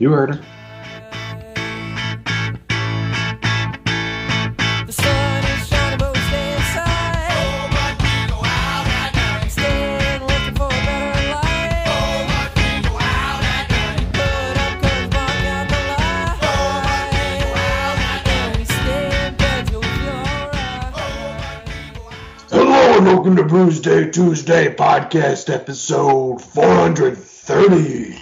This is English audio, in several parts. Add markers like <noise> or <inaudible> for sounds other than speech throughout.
You heard her. The sun is shining, but we stay inside. Staying looking for a better life. Put up curtains, block out the light. And we stay in bed till we feel alright. Hello and welcome to Bruce Day Tuesday podcast episode 430.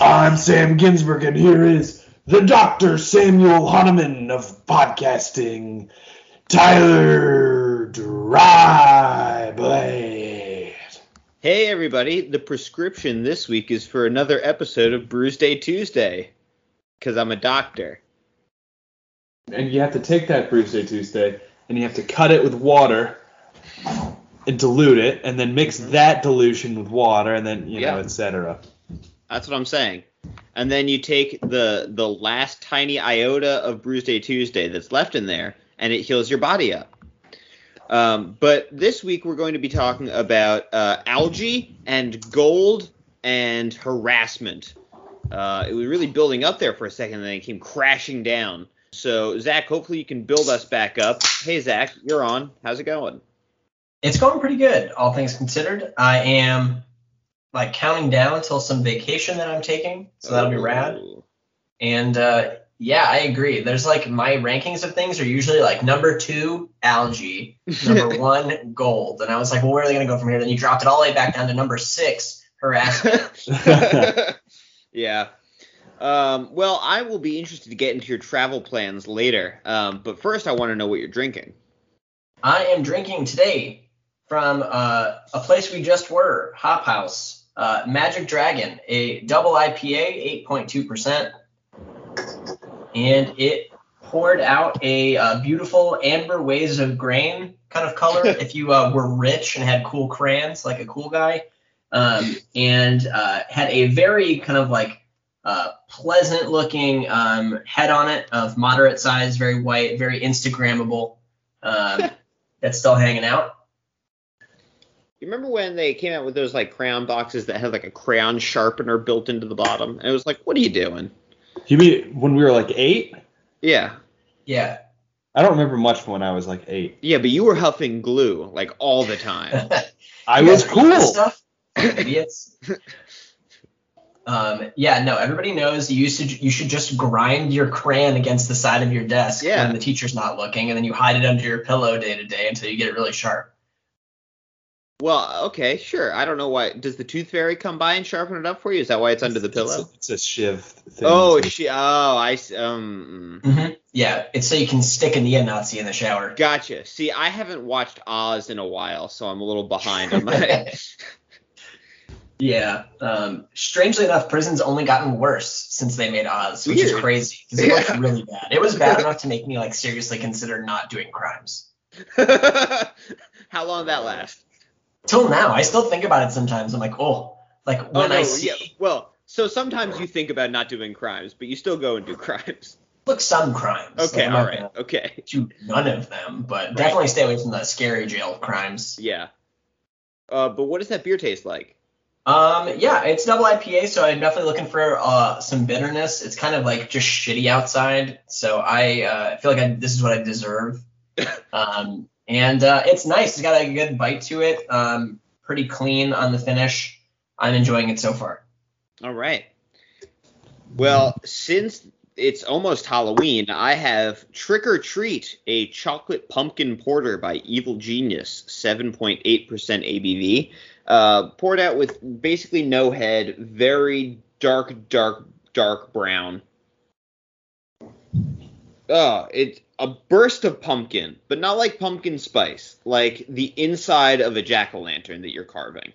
I'm Sam Ginsberg and here is the Dr. Samuel Hahnemann of podcasting, Tyler Dryblade. Hey everybody, the prescription this week is for another episode of Bruise Day Tuesday. Because I'm a doctor. and you have to take that Bruce Day Tuesday and you have to cut it with water and dilute it, and then mix mm-hmm. that dilution with water, and then you know, Yeah. etc. That's what I'm saying. And then you take the the last tiny iota of Bruise Day Tuesday that's left in there, and it heals your body up. Um, but this week we're going to be talking about uh, algae and gold and harassment. Uh, it was really building up there for a second, and then it came crashing down. So Zach, hopefully you can build us back up. Hey Zach, you're on. How's it going? It's going pretty good, all things considered. I am like counting down till some vacation that I'm taking, so that'll be rad. And uh, yeah, I agree. There's like my rankings of things are usually like number two algae, number <laughs> one gold, and I was like, well, where are they gonna go from here? Then you dropped it all the way back down to number six harassment. <laughs> <laughs> yeah. Um, well, I will be interested to get into your travel plans later. Um, but first, I want to know what you're drinking. I am drinking today from uh, a place we just were, Hop House, uh, Magic Dragon, a double IPA, 8.2%. And it poured out a uh, beautiful amber waves of grain kind of color <laughs> if you uh, were rich and had cool crayons like a cool guy. Um, and uh, had a very kind of like uh, pleasant looking um, head on it of moderate size, very white, very Instagrammable. Um, that's still hanging out. You remember when they came out with those like crayon boxes that had like a crayon sharpener built into the bottom? And it was like, what are you doing? You mean when we were like eight? Yeah. Yeah. I don't remember much from when I was like eight. Yeah, but you were huffing glue like all the time. <laughs> I was guys read this cool. Stuff? Idiots. um, yeah, no, everybody knows you used to you should just grind your crayon against the side of your desk Yeah. when the teacher's not looking, and then you hide it under your pillow day to day until you get it really sharp. Well, okay, sure. I don't know why. Does the tooth fairy come by and sharpen it up for you? Is that why it's under the pillow? It's a, it's a shiv thing. Oh, she. Oh, I. s- Um. mm. Mm-hmm. Yeah, it's so you can stick a neo-Nazi in the shower. Gotcha. See, I haven't watched Oz in a while, so I'm a little behind on my. <laughs> Yeah. Um, strangely enough, prison's only gotten worse since they made Oz, which is crazy because it looked Yeah. <laughs> really bad. It was bad enough to make me like seriously consider not doing crimes. <laughs> How long did that last? Till now, I still think about it sometimes. I'm like, oh, like Oh, when no, I see yeah. Well, so sometimes you think about not doing crimes, but you still go and do crimes. look some crimes. Okay, Like, all gonna okay, Do none of them, but definitely stay away from the scary jail crimes. yeah. Uh, but what does that beer taste like? Um, yeah, it's double IPA, so I'm definitely looking for uh some bitterness. It's kind of like just shitty outside, so I uh, feel like I, this is what I deserve. <laughs> um, and uh, it's nice. It's got a good bite to it. Um, pretty clean on the finish. I'm enjoying it so far. All right. Well, since it's almost Halloween, I have Trick or Treat, a chocolate pumpkin porter by Evil Genius, 7.8% ABV, uh, poured out with basically no head, very dark, dark, dark brown. Oh, it's a burst of pumpkin, but not like pumpkin spice, like the inside of a jack o' lantern that you're carving.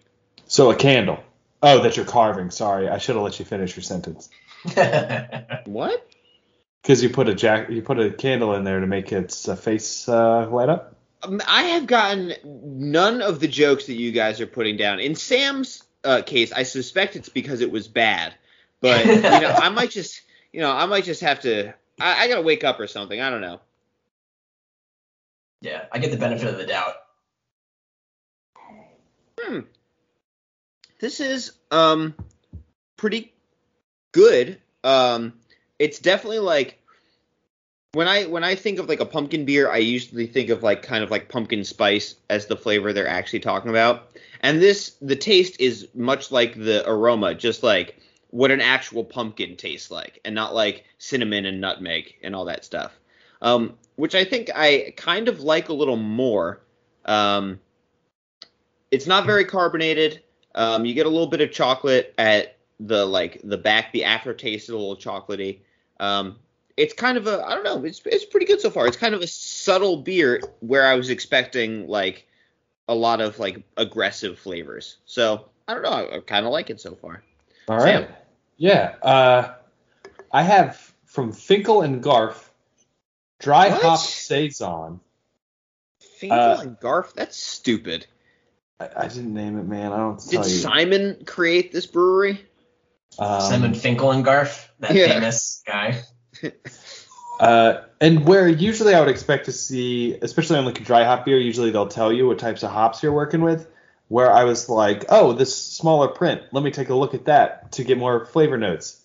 So a candle. Oh, that you're carving. Sorry, I should have let you finish your sentence. <laughs> What? Because you put a jack, you put a candle in there to make its uh, face uh, light up. Um, I have gotten none of the jokes that you guys are putting down. In Sam's uh, case, I suspect it's because it was bad, but you know, I might just, you know, I might just have to. I, I gotta wake up or something. I don't know. yeah, I get the benefit of the doubt. Hmm. This is um pretty good. Um, it's definitely like when I when I think of like a pumpkin beer, I usually think of like kind of like pumpkin spice as the flavor they're actually talking about. And this the taste is much like the aroma, just like what an actual pumpkin tastes like, and not like cinnamon and nutmeg and all that stuff. Um, which I think I kind of like a little more. Um, it's not very carbonated. Um, you get a little bit of chocolate at the like the back. The aftertaste is a little chocolatey. Um, it's kind of a I don't know. It's it's pretty good so far. It's kind of a subtle beer where I was expecting like a lot of like aggressive flavors. So I don't know. I, I kind of like it so far. All Sam. Right. Yeah. Uh, I have from Finkel and Garf dry What? hop saison. Finkel Uh, and Garf. That's stupid. I, I didn't name it, man. I don't Did tell you. Simon create this brewery? Um, Simon Garf, that Yeah. famous guy. <laughs> Uh, and where usually I would expect to see, especially on like a dry hop beer, usually they'll tell you what types of hops you're working with. Where I was like, oh, this smaller print, let me take a look at that to get more flavor notes.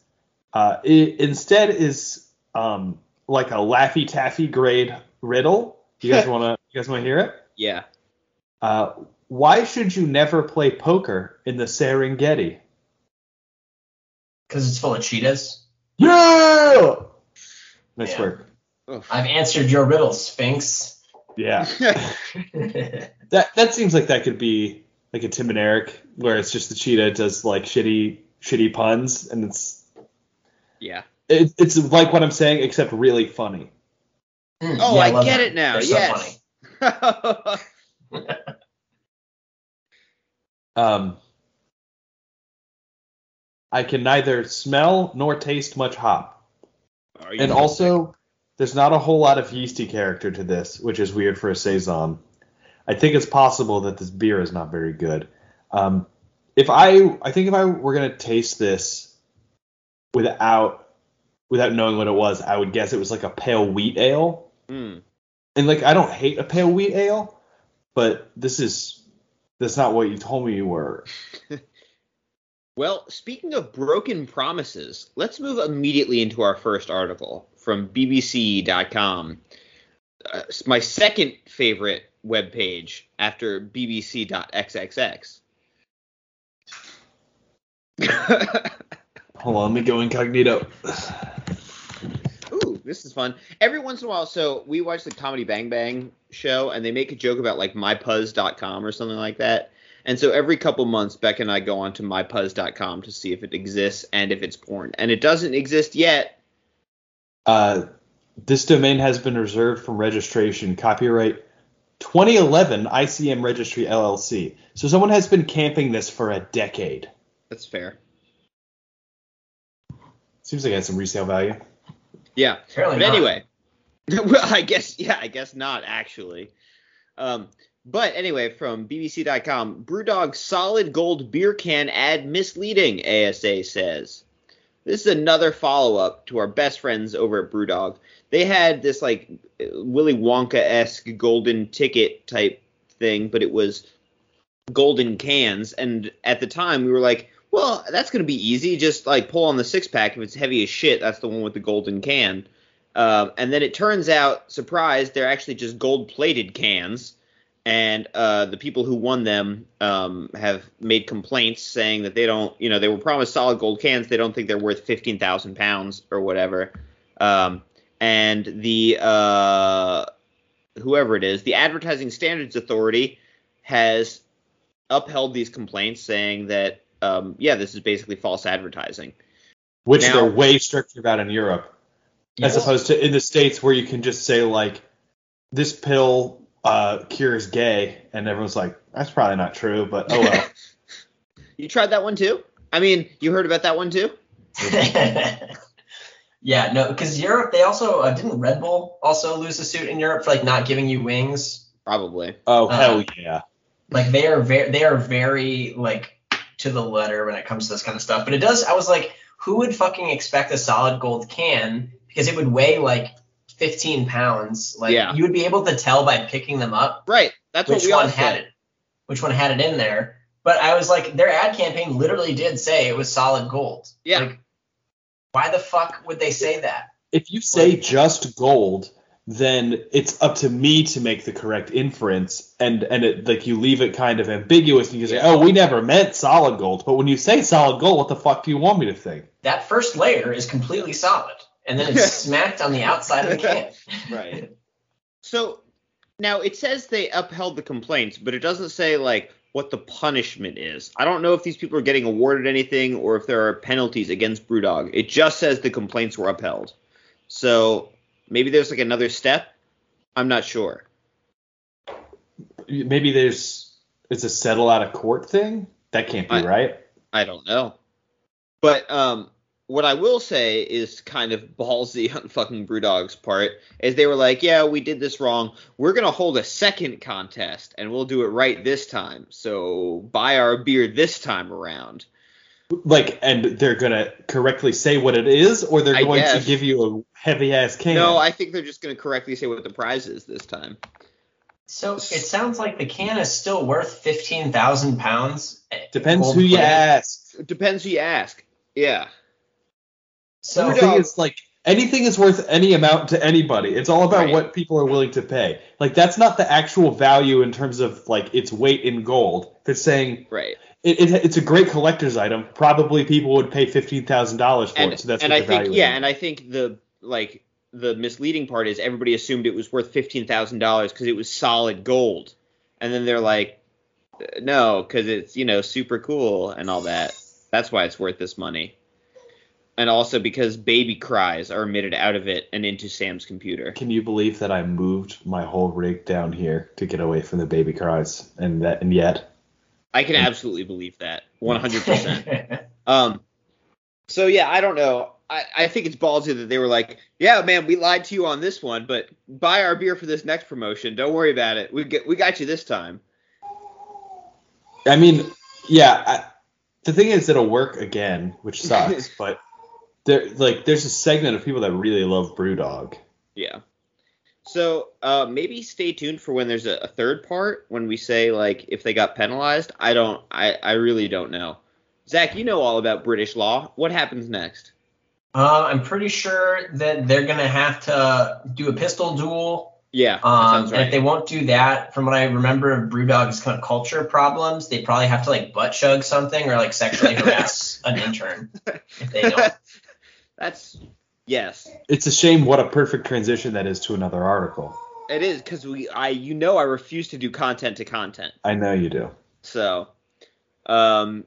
Uh, it instead is um, like a Laffy Taffy grade riddle. You guys <laughs> wanna, you guys wanna hear it? Yeah. Uh, why should you never play poker in the Serengeti? Because it's full of cheetahs. Yeah. Nice Yeah. work. Oof. I've answered your riddle, Sphinx. Yeah. <laughs> <laughs> That that seems like that could be like a Tim and Eric, where it's just the cheetah does like shitty shitty puns, and it's yeah. it, it's like what I'm saying, except really funny. Hmm, Oh, yeah, I love get them. it now. They're yes. funny. <laughs> Um, I can neither smell nor taste much hop, and also there's not a whole lot of yeasty character to this, which is weird for a saison. I think it's possible that this beer is not very good. Um, if I, I think if I were gonna taste this without without knowing what it was, I would guess it was like a pale wheat ale. Hmm. And like I don't hate a pale wheat ale, but this is that's not what you told me you were. <laughs> Well, speaking of broken promises, let's move immediately into our first article from BBC.com. Uh, my second favorite webpage after BBC.xxx. <laughs> Hold on, let me go incognito. Ooh, this is fun. Every once in a while, so we watch the Comedy Bang Bang show, and they make a joke about like mypuzz.com or something like that. And so every couple months, Beck and I go on to mypuzz.com to see if it exists and if it's porn. And it doesn't exist yet. Uh, this domain has been reserved from registration. Copyright 2011 ICM Registry LLC. So someone has been camping this for a decade. That's fair. Seems like it has some resale value. Yeah. Apparently But not. anyway, <laughs> well, I guess yeah, I guess not actually. Um, but anyway, from BBC.com, BrewDog solid gold beer can ad misleading. ASA says this is another follow up to our best friends over at BrewDog. They had this like Willy Wonka esque golden ticket type thing, but it was golden cans. And at the time, we were like, well, that's going to be easy. Just like pull on the six pack. If it's heavy as shit, that's the one with the golden can. Um, and then it turns out, surprise, they're actually just gold plated cans. And uh, the people who won them um, have made complaints saying that they don't, you know, they were promised solid gold cans. They don't think they're worth 15,000 pounds or whatever. Um, and the, uh, whoever it is, the Advertising Standards Authority has upheld these complaints, saying that, um, yeah, this is basically false advertising. Which Now- they're way stricter about in Europe. As opposed to in the States where you can just say like this pill uh, cures gay and everyone's like, that's probably not true, but oh well. <laughs> You tried that one too? I mean, you heard about that one too? <laughs> yeah, no, because Europe, they also uh, didn't Red Bull also lose a suit in Europe for like not giving you wings. Probably. oh Uh, hell yeah. Like they are very, they are very like to the letter when it comes to this kind of stuff. But it does. I was like, who would fucking expect a solid gold can because it would weigh like 15 pounds. Like Yeah. you would be able to tell by picking them up Right. That's which what we one had said. it, which one had it in there. But I was like, their ad campaign literally did say it was solid gold. Yeah. Like, Why the fuck would they say that? If you say just gold, then it's up to me to make the correct inference, and and it like you leave it kind of ambiguous, and you say, Yeah. oh, we never meant solid gold. But when you say solid gold, what the fuck do you want me to think? That first layer is completely solid, and then it's <laughs> smacked on the outside of the can. <laughs> Right. So now it says they upheld the complaints, but it doesn't say like what the punishment is. I don't know if these people are getting awarded anything or if there are penalties against Brewdog. It just says the complaints were upheld. So maybe there's like another step. I'm not sure. Maybe there's it's a settle out of court thing. That can't be I- right. I don't know. But um, what I will say is kind of ballsy on fucking Brewdog's part is they were like, yeah, we did this wrong. We're gonna hold a second contest and we'll do it right this time. So buy our beer this time around. Like, and they're gonna correctly say what it is, or they're I going to give you a heavy ass can. No, I think they're just gonna correctly say what the prize is this time. So it sounds like the can is still worth fifteen thousand pounds. Depends who you ask. Depends who you ask. Yeah. So the thing is, like, anything is worth any amount to anybody. It's all about Right. what people are willing to pay. Like, that's not the actual value in terms of like its weight in gold. They're saying Right. it, it, it's a great collector's item. Probably people would pay fifteen thousand dollars for And, it. So that's and what I think yeah, and I think the like the misleading part is everybody assumed it was worth fifteen thousand dollars because it was solid gold, and then they're like, "Uh, no, because it's you know super cool and all that. That's why it's worth this money. And also because baby cries are emitted out of it and into Sam's computer. Can you believe that I moved my whole rig down here to get away from the baby cries, and that and yet I can absolutely believe that, one hundred percent. <laughs> Um, so yeah, I don't know. I, I think it's ballsy that they were like, yeah, man, we lied to you on this one, but buy our beer for this next promotion. Don't worry about it. We get we got you this time. I mean, yeah. I, the thing is, it'll work again, which <laughs> sucks. but there, like, there's a segment of people that really love BrewDog. Yeah. So uh, maybe stay tuned for when there's a, a third part when we say like if they got penalized. I don't. I I really don't know. Zach, you know all about British law. What happens next? Uh, I'm pretty sure that they're gonna have to do a pistol duel. Yeah, that Um, sounds and if they won't do that, from what I remember of Brewdog's kind of culture problems, they probably have to like butt chug something or like sexually <laughs> harass an intern if they don't. That's yes. It's a shame what a perfect transition that is to another article. It is because we. I you know I refuse to do content to content. I know you do. So, um,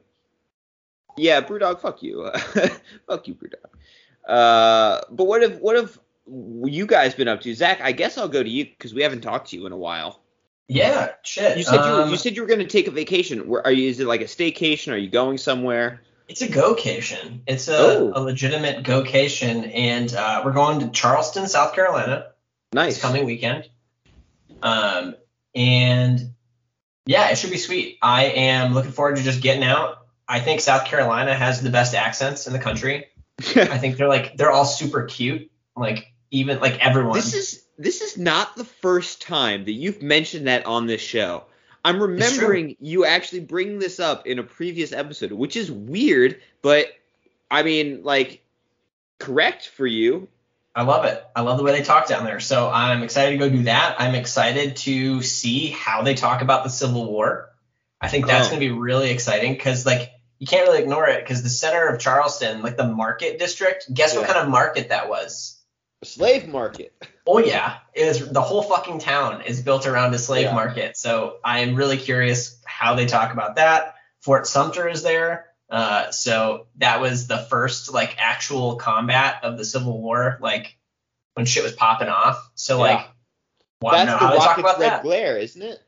yeah, Brewdog, fuck you, <laughs> fuck you, Brewdog. Uh, but what have what have you guys been up to, Zach? I guess I'll go to you because we haven't talked to you in a while. Yeah, shit. You said you, were, Um, you said you were going to take a vacation. Where are you? Is it like a staycation? Are you going somewhere? It's a go-cation. It's a, Oh. a legitimate go-cation, and uh, we're going to Charleston, South Carolina. Nice. this coming weekend. Um, and yeah, it should be sweet. I am looking forward to just getting out. I think South Carolina has the best accents in the country. <laughs> I think they're like they're all super cute. Like even like everyone. this is this is not the first time that you've mentioned that on this show. I'm remembering you actually bring this up in a previous episode, which is weird, but I mean, like, correct for you. I love it. I love the way they talk down there. So I'm excited to go do that. I'm excited to see how they talk about the Civil War. I think that's Oh. going to be really exciting because like you can't really ignore it because the center of Charleston, like the market district, guess what kind of market that was? Slave market. <laughs> Oh yeah, it is the whole fucking town is built around a slave Yeah. market. So I am really curious how they talk about that. Fort Sumter is there. Uh, so that was the first like actual combat of the Civil War, like when shit was popping off. So Yeah. like, want to That's know the how they talk Rocket's about Red that? Glare, isn't it?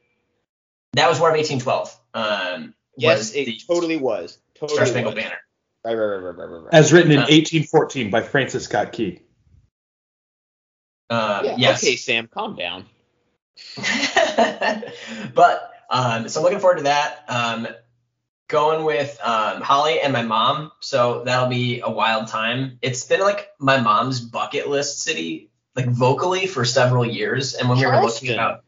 That was War of 1812. Um, Yes, it totally was. Totally Star was. Spangled Banner. Right, right, right, right, right, right, right. As written in Uh, 1814 by Francis Scott Key. Um, Yeah, yes. Okay, Sam, calm down. <laughs> but um, so I'm looking forward to that. Um, going with um, Holly and my mom, so that'll be a wild time. It's been like my mom's bucket list city, like vocally for several years. And when we were looking Charleston. about,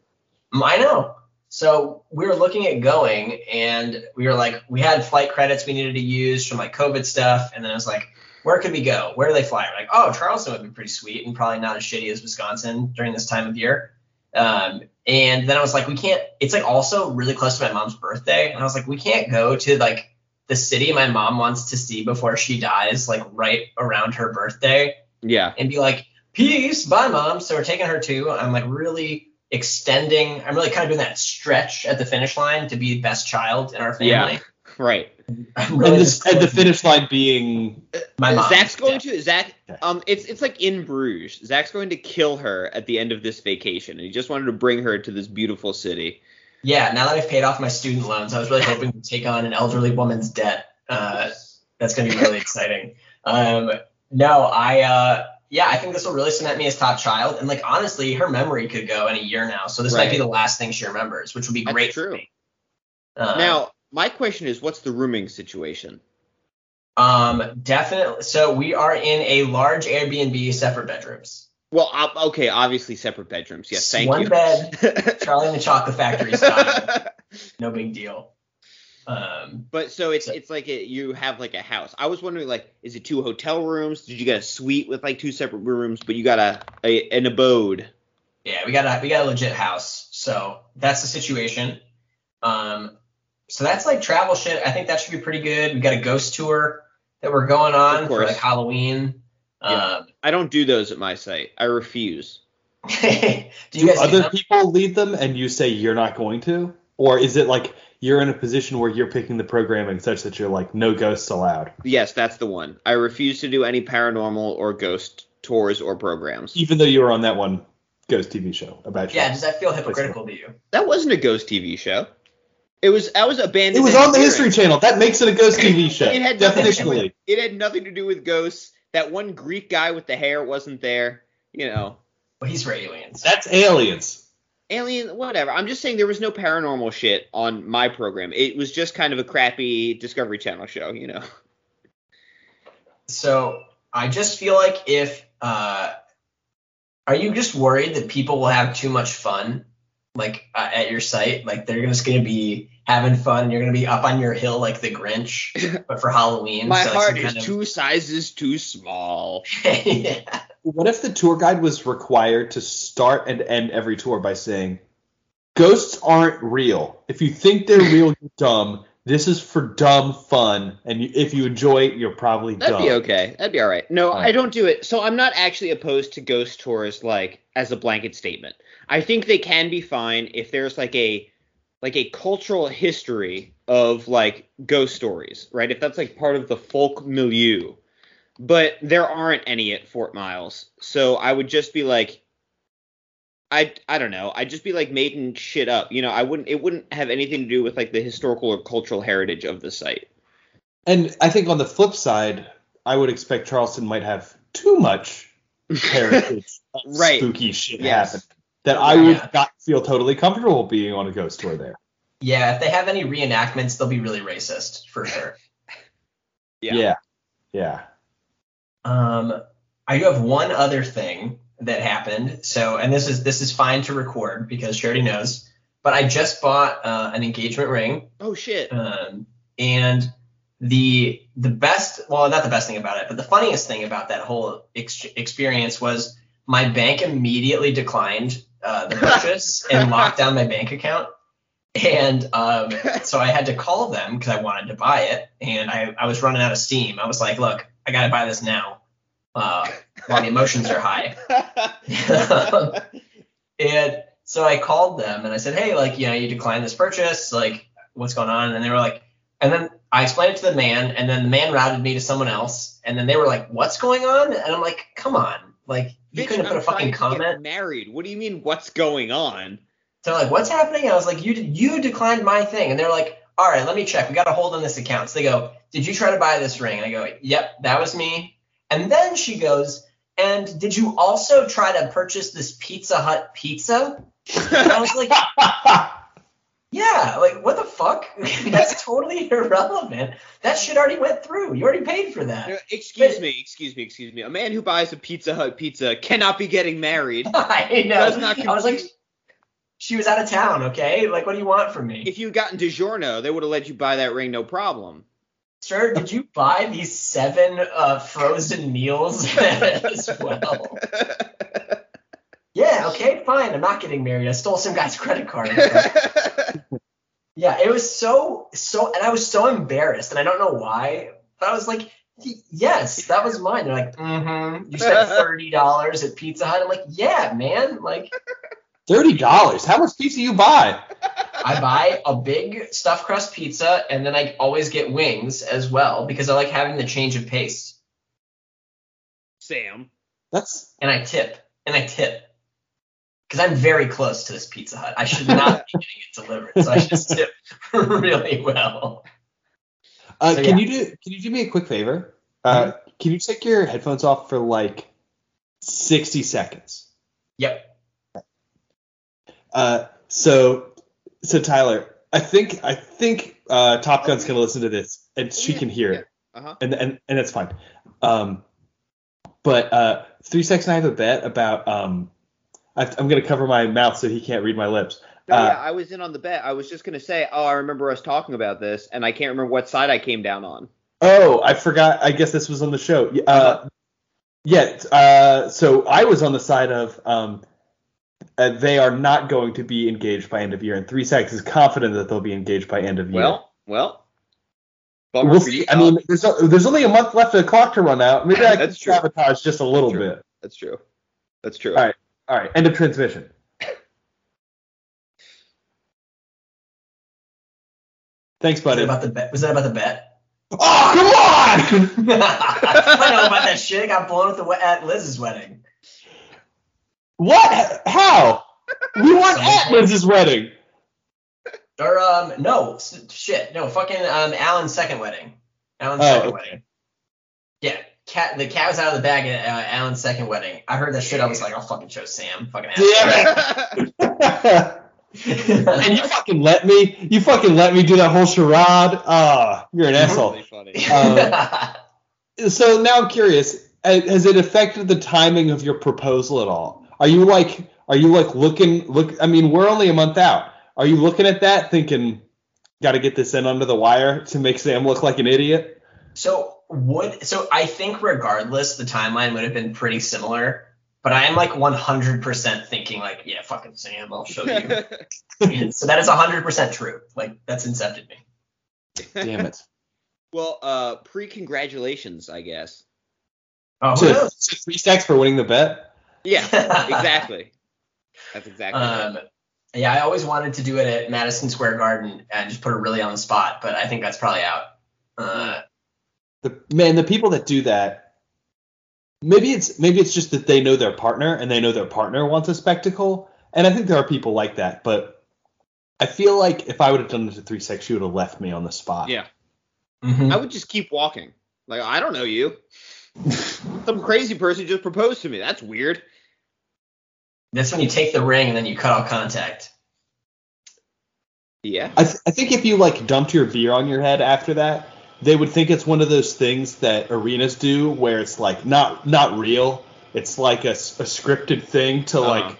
Mm, I know. So we were looking at going, and we were like, we had flight credits we needed to use from like COVID stuff, and then I was like, where could we go? Where do they fly? We're like, oh, Charleston would be pretty sweet and probably not as shitty as Wisconsin during this time of year. Um, and then I was like, we can't. It's like also really close to my mom's birthday, and I was like, we can't go to like the city my mom wants to see before she dies, like right around her birthday, Yeah. and be like, peace, bye, mom. So we're taking her too. I'm like really extending. I'm really kind of doing that stretch at the finish line to be the best child in our family. Yeah. Right. I'm really and, this, and the finish line being my mom. Zach's going Yeah. to Zach. Okay. Um, it's it's like in Bruges. Zach's going to kill her at the end of this vacation, and he just wanted to bring her to this beautiful city. Yeah, now that I've paid off my student loans, I was really hoping to take on an elderly woman's debt. Uh, that's going to be really <laughs> exciting. Um, no, I, uh, yeah, I think this will really cement me as top child. And like, honestly, her memory could go in a year now. So this might be the last thing she remembers, which would be great. That's great true. for me. Uh, now, my question is, what's the rooming situation? um, definitely. So we are in a large Airbnb, separate bedrooms. Well, ob- okay, obviously separate bedrooms. Yes, thank One you. One bed, <laughs> Charlie and the Chocolate Factory style. No big deal. Um, But so it's So- it's like a, you have like a house. I was wondering like, is it two hotel rooms? Did you get a suite with like two separate rooms, but you got a, a an abode? Yeah, we got a we got a legit house. So that's the situation. Um, so that's like travel shit. I think that should be pretty good. We got a ghost tour that we're going on for like Halloween. Um, I don't do those at my site. I refuse. <laughs> do you do guys other people lead them and you say you're not going to? Or is it like you're in a position where you're picking the programming such that you're like no ghosts allowed? Yes, that's the one. I refuse to do any paranormal or ghost tours or programs. Even though you were on that one ghost TV show about Yeah, does that feel hypocritical to you? That wasn't a ghost TV show. It was that was abandoned. It was on the History Channel. That makes it a ghost TV show. It had nothing to do with- Definitionally. It had nothing to do with ghosts. That one Greek guy with the hair wasn't there. You know, Well, he's for aliens. That's aliens. alien, whatever. I'm just saying there was no paranormal shit on my program. It was just kind of a crappy Discovery Channel show. You know. So I just feel like if uh, are you just worried that people will have too much fun, like uh, at your site? Like they're just gonna be having fun. You're gonna be up on your hill like the Grinch, <laughs> but for Halloween. My so, heart some is kind of- two sizes too small. <laughs> yeah. What if the tour guide was required to start and end every tour by saying, "Ghosts aren't real. If you think they're real, you're dumb. This is for dumb fun, and if you enjoy it, you're probably That'd dumb." be okay. That'd be all right. No, Alright. I don't do it. So I'm not actually opposed to ghost tours like as a blanket statement. I think they can be fine if there's like a like a cultural history of like ghost stories, right? If that's like part of the folk milieu. But there aren't any at Fort Miles. So I would just be like I I don't know. I'd just be like making shit up. You know, I wouldn't it wouldn't have anything to do with like the historical or cultural heritage of the site. And I think on the flip side, I would expect Charleston might have too much <laughs> heritage Right. spooky shit Yes. happen that I would Yeah. not feel totally comfortable being on a ghost tour there. yeah, if they have any reenactments, they'll be really racist for sure. Yeah. Yeah. Yeah. Um, I do have one other thing that happened. So, and this is this is fine to record because already knows. But I just bought uh, an engagement ring, Oh shit. um, and the the best, well, not the best thing about it, but the funniest thing about that whole ex- experience was my bank immediately declined uh, the purchase <laughs> and locked down my bank account. And um, <laughs> so I had to call them because I wanted to buy it, and I, I was running out of steam. I was like, "Look, I got to buy this now, uh, the emotions are high." <laughs> and so I called them and I said, "Hey, like, you know, you declined this purchase. Like, what's going on?" And they were like, and then I explained it to the man, and then the man routed me to someone else, and then they were like, "What's going on?" And I'm like, "Come on, like, you Bitch, couldn't put I'm a fucking comment." Married. What do you mean? What's going on? So they're like, "What's happening?" I was like, "You you declined my thing," and they're like, "All right, let me check. We got a hold on this account." So they go, "Did you try to buy this ring?" And I go, "Yep, that was me." And then she goes, "And did you also try to purchase this Pizza Hut pizza?" And I was like, <laughs> "Yeah, like what the fuck? <laughs> That's totally irrelevant. That shit already went through. You already paid for that." Excuse me, excuse me, excuse me. A man who buys a Pizza Hut pizza cannot be getting married. <laughs> I know. Does not I was like, she was out of town. Okay, like what do you want from me? If you had gotten DiGiorno, they would have let you buy that ring no problem. Sir, did you buy these seven uh, frozen meals <laughs> as well? <laughs> Yeah, okay, fine. I'm not getting married. I stole some guy's credit card. <laughs> yeah, it was so so, and I was so embarrassed, and I don't know why, but I was like, yes, that was mine. They're like, mm-hmm. You spent thirty dollars at Pizza Hut. I'm like, yeah, man. Like, Thirty dollars. How much pizza you buy? I buy a big stuffed crust pizza, and then I always get wings as well because I like having the change of pace. Sam. That's And I tip, and I tip. Because I'm very close to this Pizza Hut. I should not be getting it delivered, so I should <laughs> tip really well. Uh, So, can yeah. you do can you do me a quick favor? Uh, Can you take your headphones off for like sixty seconds? Yep. Uh, so so Tyler, I think I think uh, Top Gun's gonna listen to this and she can hear it, Uh-huh. and and and that's fine. Um, but uh, three seconds. I have a bet about um, I, I'm gonna cover my mouth so he can't read my lips. No, Uh, yeah, I was in on the bet. I was just gonna say, oh, I remember us talking about this, and I can't remember what side I came down on. Oh, I forgot. I guess this was on the show. Uh, Uh-huh. Yeah. Uh, so I was on the side of um, uh, they are not going to be engaged by end of year, and three seconds is confident that they'll be engaged by end of year. Well, well. Bummer we'll for you, see. I mean, there's there's only a month left of the clock to run out. Maybe I can true. sabotage just a little True. bit. that's true. That's true. All right. All right. End of transmission. <coughs> Thanks, Was buddy. that about the bet? Was that about the bet? oh, come on! <laughs> I know about that shit. I got blown at the at Liz's wedding. What? How? We weren't <laughs> at Liz's wedding. Or um, no, s- shit, no, fucking um, Alan's second wedding. Alan's Oh, second okay. wedding. Yeah, cat. The cat was out of the bag at uh, Alan's second wedding. I heard that shit. I was like, I'll fucking show Sam. Fucking Damn ass. <laughs> and you fucking let me, you fucking let me do that whole charade. Ah, you're an asshole. Really funny. <laughs> Uh, So now I'm curious, uh, has it affected the timing of your proposal at all? Are you like, are you like looking, look? I mean, we're only a month out. Are you looking at that thinking, got to get this in under the wire to make Sam look like an idiot? so would so I think regardless, the timeline would have been pretty similar. But I am like 100% thinking like, yeah, fucking Sam, I'll show you. <laughs> so that is 100% true. Like that's incepted me. Damn it. <laughs> well, uh, pre-congratulations, I guess. Oh, who to, knows? to three stacks for winning the bet. Yeah, <laughs> exactly. That's exactly. Um, it. yeah, I always wanted to do it at Madison Square Garden and just put it really on the spot, but I think that's probably out. Uh, The man, the people that do that, maybe it's maybe it's just that they know their partner and they know their partner wants a spectacle, and I think there are people like that. But I feel like if I would have done it to three six, she would have left me on the spot. Yeah, mhm. I would just keep walking. Like I don't know you. <laughs> Some crazy person just proposed to me. That's weird. That's when you take the ring and then you cut all contact. Yeah. I, th- I think if you like dumped your beer on your head after that, they would think it's one of those things that arenas do where it's like not not real. It's like a scripted thing to Uh-huh. like.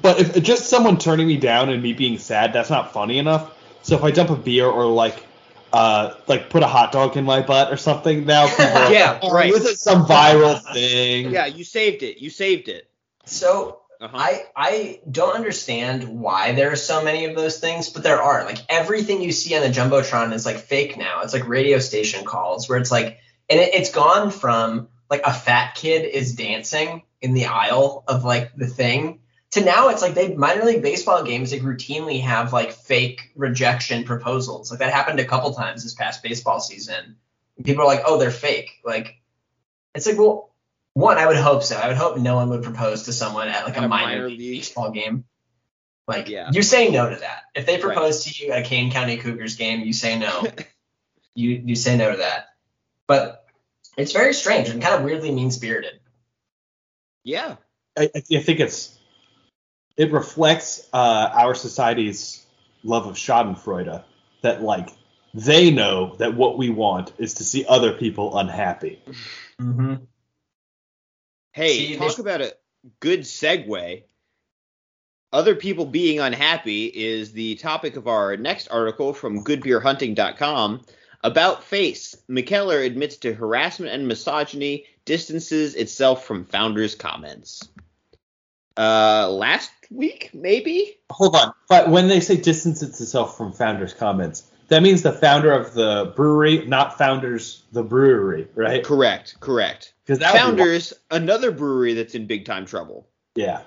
But if just someone turning me down and me being sad, that's not funny enough. So if I dump a beer or like. Uh, like put a hot dog in my butt or something. Now Yeah, like, oh, right. This is some viral thing. Yeah, you saved it. You saved it. So Uh-huh. I I don't understand why there are so many of those things, but there are. Like everything you see on the jumbotron is like fake now. It's like radio station calls where it's like, and it, it's gone from like a fat kid is dancing in the aisle of like the thing to now it's like they minor league baseball games like routinely have like fake rejection proposals. Like that happened a couple times this past baseball season. People are like, oh, they're fake. Like it's like, well, one, I would hope so. I would hope no one would propose to someone at like At a, a minor, minor league league. baseball game. Like Yeah. you say no to that. If they Right. propose to you at a Kane County Cougars game, you say no. <laughs> you you say no to that. But it's very strange and kind of weirdly mean spirited. Yeah. I, I I think it's it reflects uh, our society's love of Schadenfreude that like they know that what we want is to see other people unhappy. Mm-hmm. Hey, See, talk there's- about a good segue. Other people being unhappy is the topic of our next article from goodbeerhunting.com. About Face, Mikkeller admits to harassment and misogyny, distances itself from founders' comments. Uh, last week, maybe? Hold on. But when they say distances itself from founders' comments, that means the founder of the brewery, not founders the brewery, right? Correct, correct. Because would be Founders, another brewery that's in big time trouble. Yeah.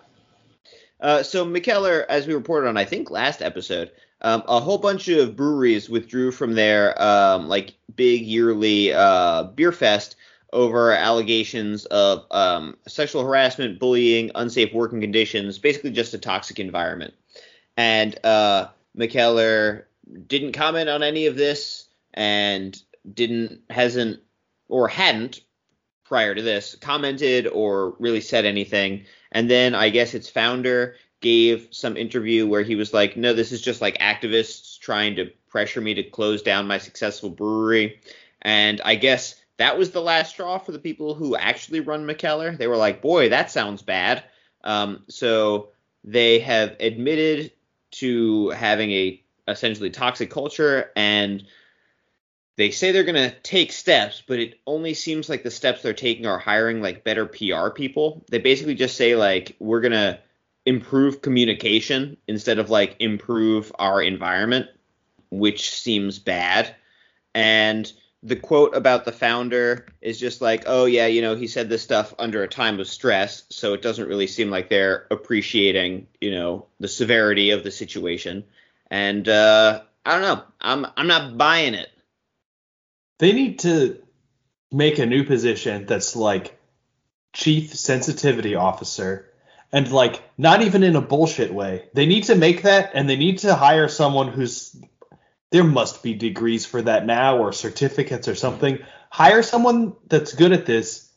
Uh, so Mikkeller, as we reported on, I think last episode, um, a whole bunch of breweries withdrew from their um, like big yearly uh, beer fest over allegations of um, sexual harassment, bullying, unsafe working conditions, basically just a toxic environment. And uh, Mikkeller didn't comment on any of this and didn't hasn't or hadn't prior to this commented or really said anything. And then I guess its founder gave some interview where he was like, no, this is just like activists trying to pressure me to close down my successful brewery. And I guess that was the last straw for the people who actually run Mikkeller. They were like, boy, that sounds bad. Um, so they have admitted to having a essentially toxic culture and they say they're going to take steps, but it only seems like the steps they're taking are hiring like better PR people. They basically just say like we're going to improve communication instead of like improve our environment, which seems bad. And the quote about the founder is just like, oh yeah, you know, he said this stuff under a time of stress, so it doesn't really seem like they're appreciating, you know, the severity of the situation. And uh I don't know. I'm I'm not buying it. They need to make a new position that's like chief sensitivity officer and like not even in a bullshit way. They need to make that and they need to hire someone who's there must be degrees for that now or certificates or something. Hire someone that's good at this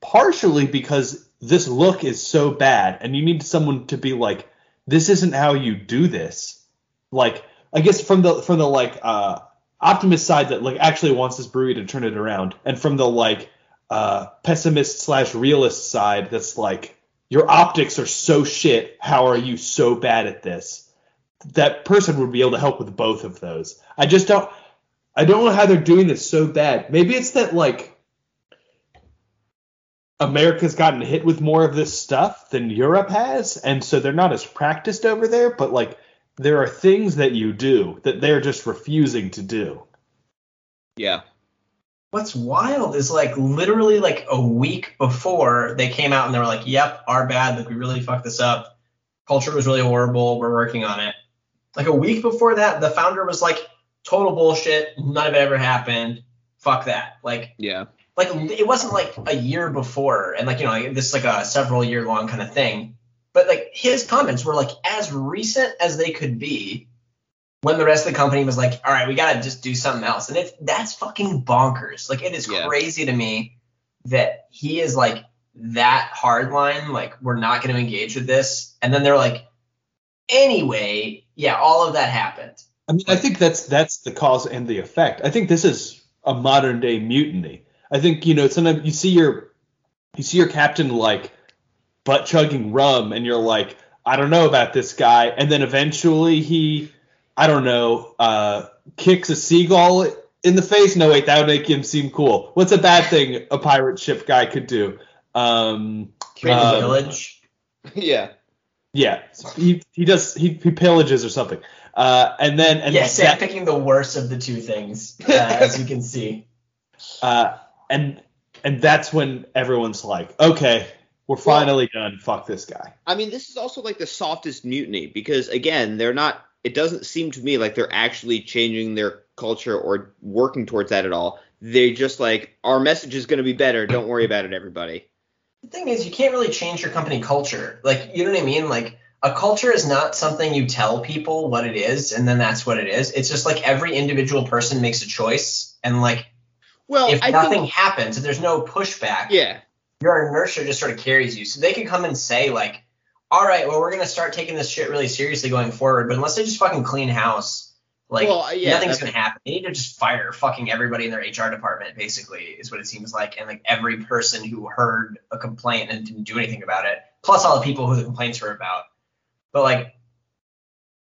partially because this look is so bad and you need someone to be like this isn't how you do this. Like I guess from the from the like uh optimist side that like actually wants this brewery to turn it around and from the like uh pessimist slash realist side that's like your optics are so shit how are you so bad at this that person would be able to help with both of those i just don't i don't know how they're doing this so bad maybe it's that like america's gotten hit with more of this stuff than europe has and so they're not as practiced over there but like there are things that you do that they're just refusing to do Yeah. What's wild is like literally like a week before they came out and they were like, "Yep, our bad. Like we really fucked this up. Culture was really horrible. We're working on it." Like a week before that, the founder was like, "Total bullshit. None of it ever happened. Fuck that." Like Yeah. like it wasn't like a year before and like you know like, this is like a several year long kind of thing but like his comments were like as recent as they could be when the rest of the company was like all right we gotta just do something else and it's that's fucking bonkers like it is Yeah. crazy to me that he is like that hard line like we're not going to engage with this and then they're like anyway yeah all of that happened I mean, I think that's that's the cause and the effect. I think this is a modern day mutiny. I think you know sometimes you see your you see your captain like butt chugging rum, and you're like, I don't know about this guy, and then eventually he, I don't know, uh, kicks a seagull in the face. No, wait, that would make him seem cool. What's a bad thing a pirate ship guy could do? Um, create a Um, village <laughs> Yeah. Yeah, he he does he, he pillages or something. Uh, and then and yes that- i'm picking the worst of the two things uh, <laughs> as you can see Uh, and and that's when everyone's like, okay, we're finally done. Fuck this guy. I mean, this is also like the softest mutiny because again, they're not. It doesn't seem to me like they're actually changing their culture or working towards that at all. They just like our message is going to be better. Don't worry about it, everybody. The thing is you can't really change your company culture. Like you know what i mean? Like a culture is not something you tell people what it is and then that's what it is. It's just like every individual person makes a choice and like Well, if I nothing think, happens if there's no pushback yeah, your inertia just sort of carries you. So they could come and say like all right well we're going to start taking this shit really seriously going forward but unless they just fucking clean house like Well, uh, yeah, nothing's going to happen they need to just fire fucking everybody in their hr department basically is what it seems like and like every person who heard a complaint and didn't do anything about it plus all the people who the complaints were about but like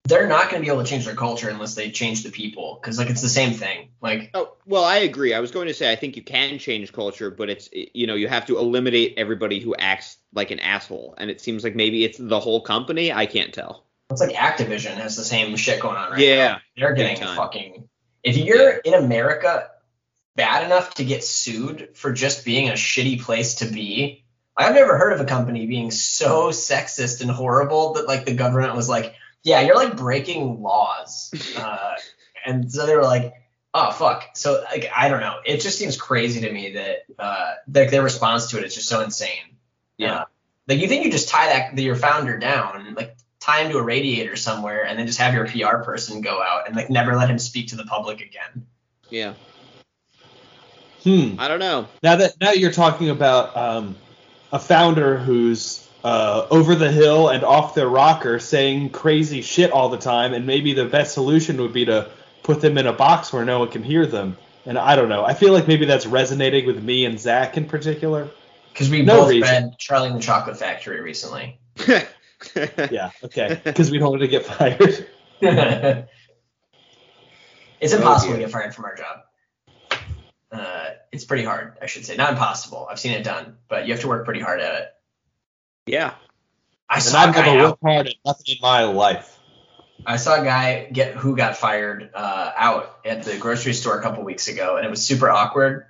they're not going to be able to change their culture unless they change the people because like it's the same thing. Like Oh, well, I agree. I was going to say I think you can change culture, but it's you know you have to eliminate everybody who acts like an asshole, and it seems like maybe it's the whole company. I can't tell. It's like Activision has the same shit going on right Yeah, now. They're getting fucking. If you're in America bad enough to get sued for just being a shitty place to be, I've never heard of a company being so sexist and horrible that like the government was like, yeah, you're like breaking laws. <laughs> Uh, and so they were like, oh fuck. So like I don't know. It just seems crazy to me that uh like their response to it is just so insane. Yeah. Uh, like you think you just tie that your founder down, like tie him to a radiator somewhere, and then just have your PR person go out and like never let him speak to the public again. Yeah, Hmm. I don't know. Now that now you're talking about um, a founder who's uh, over the hill and off their rocker, saying crazy shit all the time, and maybe the best solution would be to put them in a box where no one can hear them. And I don't know. I feel like maybe that's resonating with me and Zach in particular. Because we No both reason. read Charlie and the Chocolate Factory recently. <laughs> Yeah. Okay. <laughs> Because we don't want to get fired. <laughs> it's Oh, impossible to get fired from our job. Uh, it's pretty hard, I should say. Not impossible. I've seen it done, but you have to work pretty hard at it. yeah. I And saw a I've never worked hard at nothing in my life. I saw a guy get who got fired uh, out at the grocery store a couple weeks ago, and it was super awkward.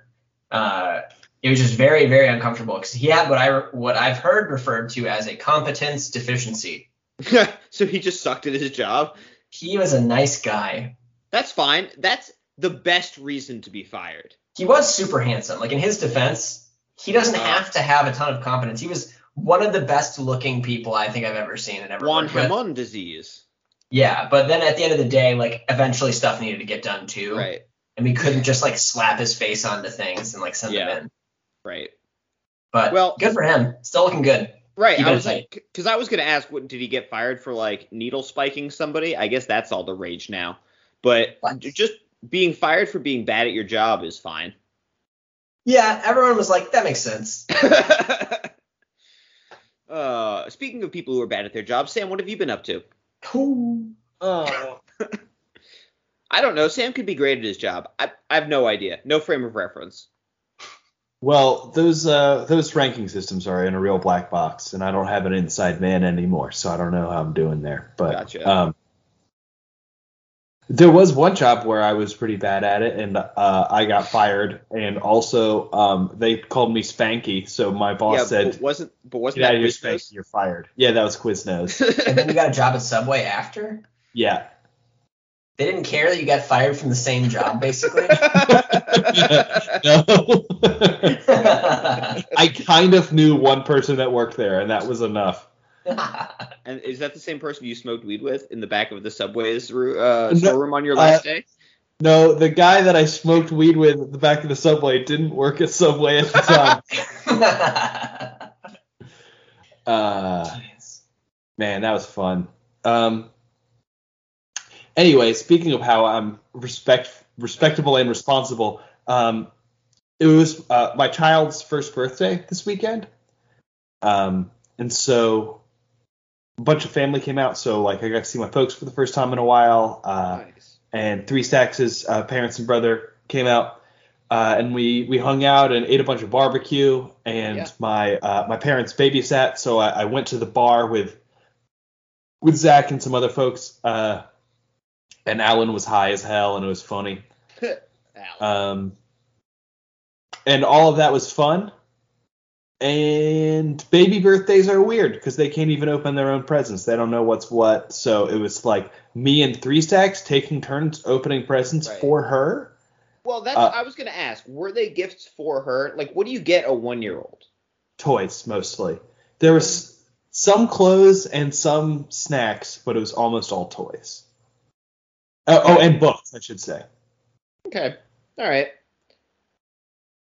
Uh, it was just very, very uncomfortable because he had what I what I've heard referred to as a competence deficiency. <laughs> so he just sucked at his job. He was a nice guy. That's fine. That's the best reason to be fired. He was super handsome. Like in his defense, he doesn't Uh. have to have a ton of competence. He was one of the best looking people I think I've ever seen and ever Juan. Hamon disease. Yeah, but then at the end of the day, like eventually stuff needed to get done too, Right. and we couldn't just like slap his face onto things and like send Yeah. them in. Right. But Well- good for him. Still looking good. Right. I was like, because I was gonna ask, what did he get fired for? Like needle spiking somebody? I guess that's all the rage now. But What? just being fired for being bad at your job is fine. Yeah, everyone was like, that makes sense. <laughs> uh, speaking of people who are bad at their job, Sam, what have you been up to? Oh. <laughs> I don't know. Sam could be great at his job. I, I have no idea. No frame of reference. Well, those uh, those ranking systems are in a real black box, and I don't have an inside man anymore, so I don't know how I'm doing there. But Gotcha. um, there was one job where I was pretty bad at it, and uh, I got fired. And also, um, they called me Spanky, so my boss yeah, said, but wasn't but wasn't "Get out that of here, Quiznos? Spanky. You're fired." Yeah, that was Quiznos. <laughs> and then you got a job at Subway after. yeah. They didn't care that you got fired from the same job, basically. <laughs> no. <laughs> <laughs> I kind of knew one person that worked there, and that was enough. and is that the same person you smoked weed with in the back of the subway's ru- uh, No, on your last uh, day? No, the guy that I smoked weed with at the back of the subway didn't work at Subway at the time. uh, man, that was fun. Um, anyway, speaking of how I'm respect respectable and responsible, um, it was uh, my child's first birthday this weekend, um, and so a bunch of family came out. So like I got to see my folks for the first time in a while. Uh, nice. and Three Stacks' uh, parents and brother came out, uh, and we we hung out and ate a bunch of barbecue. And Yeah. my uh, my parents babysat, so I, I went to the bar with with Zach and some other folks. Uh, and Alan was high as hell, and it was funny. <laughs> Um, and all of that was fun. And baby birthdays are weird because they can't even open their own presents. They don't know what's what. So it was like me and Three Stacks taking turns opening presents Right. for her. well, that's uh, I was gonna ask. Were they gifts for her? Like, what do you get a one-year-old? Toys mostly. There was some clothes and some snacks, but it was almost all toys. Oh, oh and books, I should say. Okay. All right.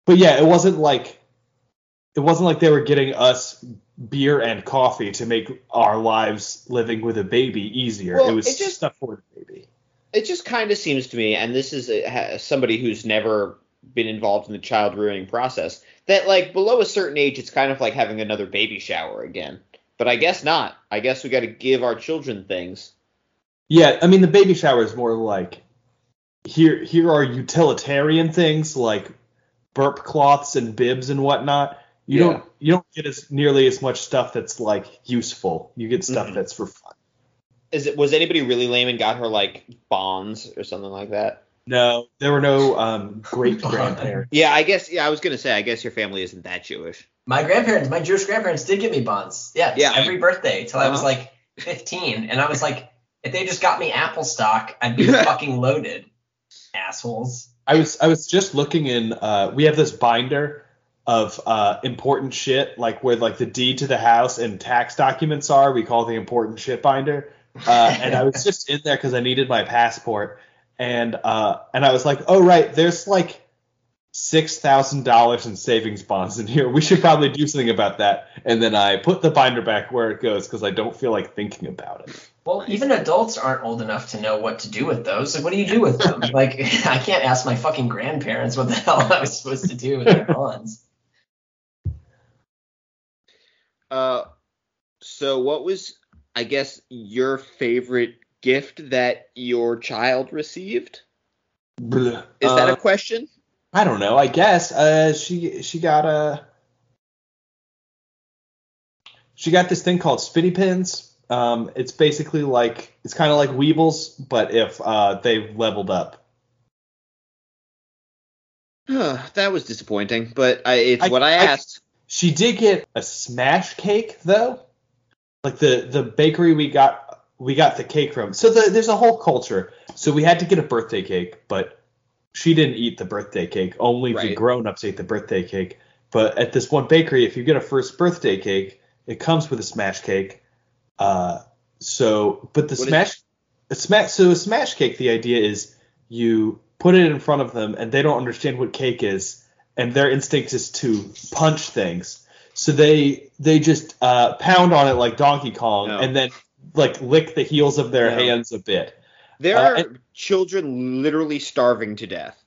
But yeah, it wasn't like it wasn't like they were getting us beer and coffee to make our lives living with a baby easier. Well, it was it just- stuff for the baby. It just kind of seems to me, and this is a, somebody who's never been involved in the child rearing process, that like below a certain age, it's kind of like having another baby shower again. But I guess not. I guess we got to give our children things. Yeah, I mean the baby shower is more like here here are utilitarian things like burp cloths and bibs and whatnot. You Yeah. don't you don't get as nearly as much stuff that's like useful. You get stuff Mhm. that's for fun. Is it was anybody really lame and got her like bonds or something like that? No, there were no um, great <laughs> grandparents. Yeah, I guess. Yeah, I was gonna say. I guess your family isn't that Jewish. My grandparents, my Jewish grandparents, did get me bonds. Yeah, Yeah. every birthday till I was Uh-huh. like 15, and I was like, if they just got me apple stock, I'd be <laughs> fucking loaded. Assholes. I was I was just looking in. Uh, we have this binder of uh, important shit, like where like the deed to the house and tax documents are. We call the important shit binder. Uh, and I was just in there because I needed my passport, and uh, and I was like, oh right, there's like six thousand dollars in savings bonds in here. We should probably do something about that. And then I put the binder back where it goes because I don't feel like thinking about it. Well, even adults aren't old enough to know what to do with those. Like, what do you do with them? <laughs> like, <laughs> I can't ask my fucking grandparents what the hell I was supposed to do with their bonds. Uh, so what was, I guess, your favorite gift that your child received? Bleh. Is that Uh, a question? I don't know. I guess uh, she she got a she got this thing called spitty pins. Um, it's basically like it's kind of like Weebles, but if uh, they've leveled up. that was disappointing, but I, it's I- what I, I- asked. She did get a smash cake though, like the the bakery we got we got the cake from. So the, there's a whole culture. So we had to get a birthday cake, but she didn't eat the birthday cake. Only the grown-ups ate the birthday cake. But at this one bakery, if you get a first birthday cake, it comes with a smash cake. Uh, so, but the What is- smash, a smash, so a smash cake, the idea is you put it in front of them and they don't understand what cake is, and their instinct is to punch things. So they they just uh, pound on it like Donkey Kong, No. and then like lick the heels of their No. hands a bit. There uh, are and- children literally starving to death.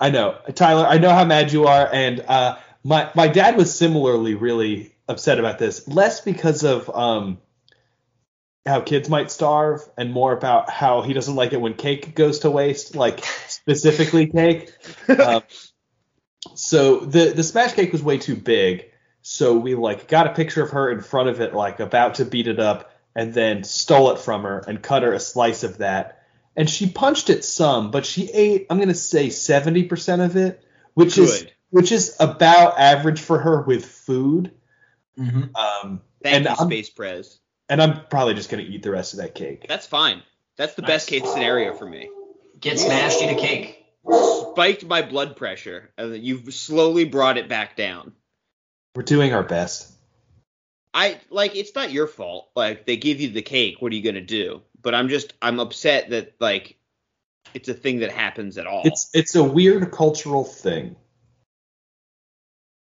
I know, Tyler. I know how mad you are, and uh, my my dad was similarly really upset about this. Less because of um, how kids might starve, and more about how he doesn't like it when cake goes to waste, like specifically <laughs> cake. Um, so the the smash cake was way too big, so we like got a picture of her in front of it, like about to beat it up, and then stole it from her and cut her a slice of that. And she punched it some, but she ate, I'm gonna say 70% of it, which is which is about average for her with food. Mm-hmm. Um, Thank and you, I'm, Space Prez. and I'm probably just gonna eat the rest of that cake. That's fine. That's the best case scenario for me. Get smashed, eat a cake. Spiked my blood pressure, and you've slowly brought it back down. We're doing our best. I like it's not your fault. Like they give you the cake, what are you gonna do? But I'm just I'm upset that like it's a thing that happens at all. It's it's a weird cultural thing.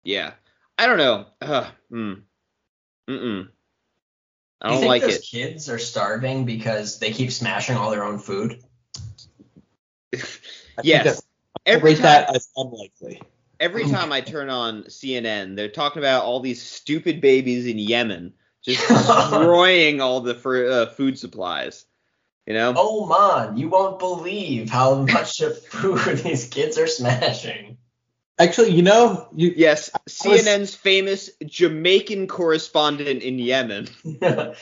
yeah. I don't know. Uh, mm. Mm-mm. I Do you don't think like those it. kids are starving because they keep smashing all their own food? <laughs> Yes. Every time, that as unlikely. every time I turn on CNN, they're talking about all these stupid babies in Yemen just <laughs> destroying all the fr- uh, food supplies. You know? Oh man, you won't believe how much of <laughs> food these kids are smashing. Actually, you know, you Yes, I was- CNN's famous Jamaican correspondent in Yemen. <laughs> no,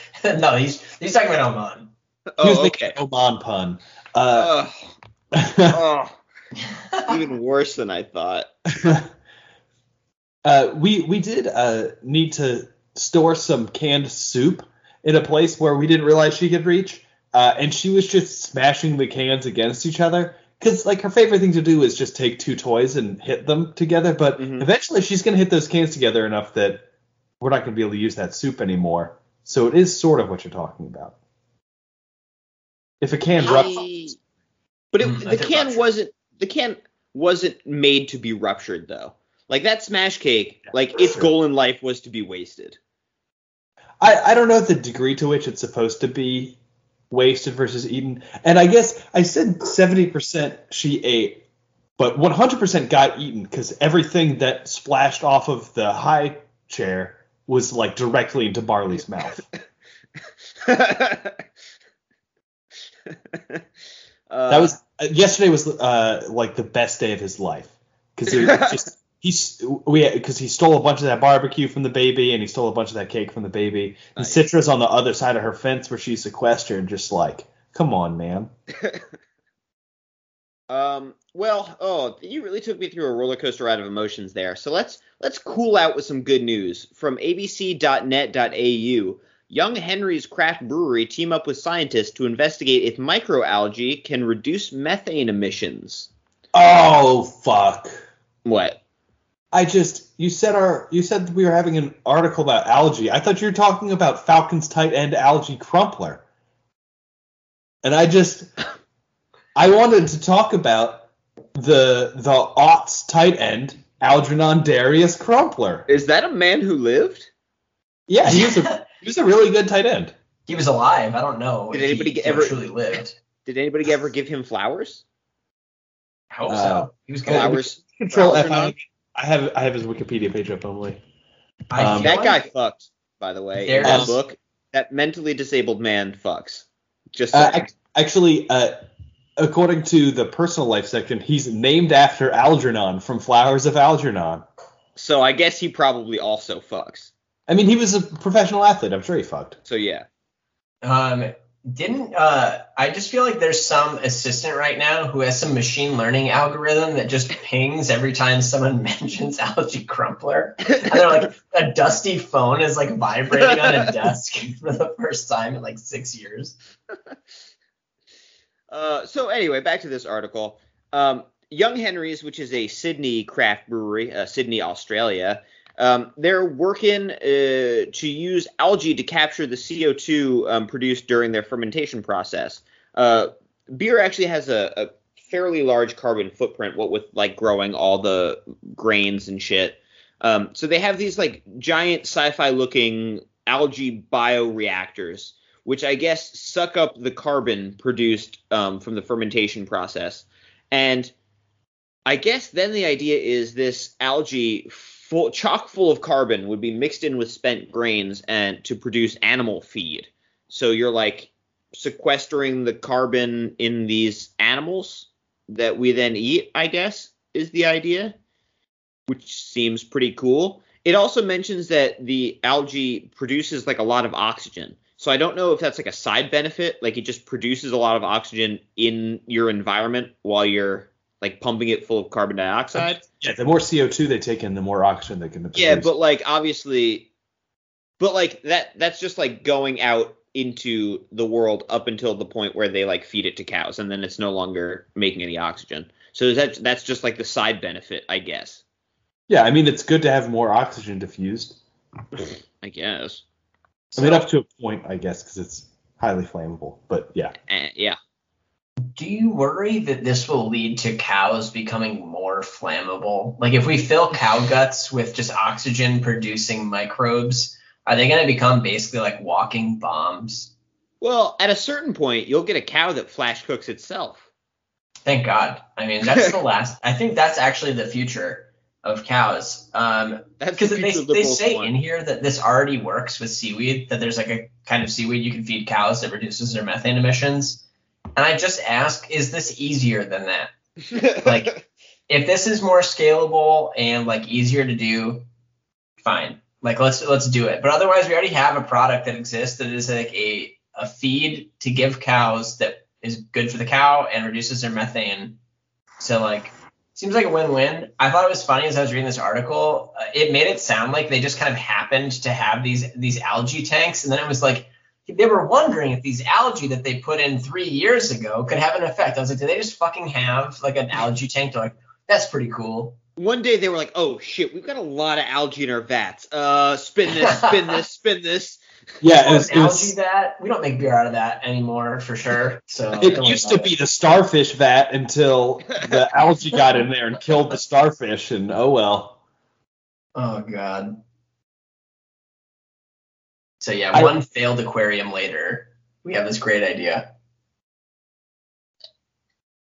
he's he's talking about Oman. he was Oh, okay. Oman pun. Uh, Ugh, <laughs> oh, <laughs> even worse than I thought. uh, we we did uh, need to store some canned soup in a place where we didn't realize she could reach, uh, and she was just smashing the cans against each other. Because like her favorite thing to do is just take two toys and hit them together, but Mhm. eventually she's gonna hit those cans together enough that we're not gonna be able to use that soup anymore. So it is sort of what you're talking about. If a can ruptures, But it, Mm, the can rupture. wasn't the can wasn't made to be ruptured though. Like that smash cake, like its Sure. goal in life was to be wasted. I, I don't know the degree to which it's supposed to be wasted versus eaten. And I guess I said 70% she ate, but 100% got eaten because everything that splashed off of the high chair was like directly into Barley's mouth. <laughs> Uh, That was uh, yesterday was uh like the best day of his life because it was just <laughs> he's we because he stole a bunch of that barbecue from the baby and he stole a bunch of that cake from the baby and Nice. Citra's on the other side of her fence where she's sequestered just like come on man <laughs> Um, well, oh, you really took me through a roller coaster ride of emotions there. So let's let's cool out with some good news from abc.net.au. Young Henry's Craft Brewery team up with scientists to investigate if microalgae can reduce methane emissions. oh fuck What? I just you said our you said we were having an article about algae I thought you were talking about Falcon's tight end Alge Crumpler and I just I wanted to talk about the the aughts tight end Algernon Darius Crumpler. Is that a man who lived? Yeah, he was a he was a really good tight end. he was alive. I don't know. Did if anybody he ever- truly lived? Did anybody ever give him flowers? I hope Uh, so. He was good. Flowers. Control F. Algernon? I have I have his Wikipedia page up only. I um, That guy like- fucked, by the way. There in that is- book, that mentally disabled man fucks. Just Uh, ac- actually, uh, according to the personal life section, he's named after Algernon from Flowers of Algernon. so I guess he probably also fucks. I mean, he was a professional athlete. I'm sure he fucked. So yeah. Um, didn't uh, I just feel like there's some assistant right now who has some machine learning algorithm that just pings every time someone <laughs> mentions Alge Crumpler, and they're like a dusty phone is like vibrating on a <laughs> desk for the first time in like six years. <laughs> Uh, so anyway, back to this article. Um, Young Henry's, which is a Sydney craft brewery, uh, Sydney, Australia, um, they're working uh, to use algae to capture the CO2 um, produced during their fermentation process. Uh, beer actually has a, a fairly large carbon footprint, what with like growing all the grains and shit. Um, so they have these like giant sci-fi looking algae bioreactors, which I guess suck up the carbon produced um, from the fermentation process. And I guess then the idea is this algae full chock full of carbon would be mixed in with spent grains and to produce animal feed. So you're like sequestering the carbon in these animals that we then eat, I guess, is the idea, which seems pretty cool. It also mentions that the algae produces like a lot of oxygen. So I don't know if that's like a side benefit, like it just produces a lot of oxygen in your environment while you're like pumping it full of carbon dioxide. Yeah, the more CO2 they take in, the more oxygen they can produce. Yeah, but like obviously, but like that that's just like going out into the world up until the point where they like feed it to cows, and then it's no longer making any oxygen. So that that's just like the side benefit, I guess. yeah, I mean, it's good to have more oxygen diffused. I guess. I mean, up to a point, I guess, because it's highly flammable. But yeah, Eh, yeah. Do you worry that this will lead to cows becoming more flammable? Like if we fill cow guts with just oxygen producing microbes, are they going to become basically like walking bombs? Well, at a certain point, you'll get a cow that flash cooks itself. Thank God. I mean, that's the <laughs> last. I think that's actually the future of cows. Um, That's because the they, they say want. in here that this already works with seaweed. That there's like a kind of seaweed you can feed cows that reduces their methane emissions. And I just ask, is this easier than that? <laughs> like- if this is more scalable and like easier to do, fine. Like let's let's do it. But otherwise, we already have a product that exists that is like a a feed to give cows that is good for the cow and reduces their methane. So like seems like a win-win. I thought it was funny as I was reading this article. Uh, it made it sound like they just kind of happened to have these these algae tanks, and then it was like they were wondering if these algae that they put in three years ago could have an effect. I was like, do they just fucking have like an algae tank? They're like, that's pretty cool. One day they were like, "Oh shit, we've got a lot of algae in our vats. Uh, spin this, spin this, <laughs> spin this." yeah, it was. algae was, that we don't make beer out of that anymore for sure. So it used to about be the starfish vat until the <laughs> algae got in there and killed the starfish, and oh well. Oh god. So yeah, I- one failed aquarium later, we have this great idea.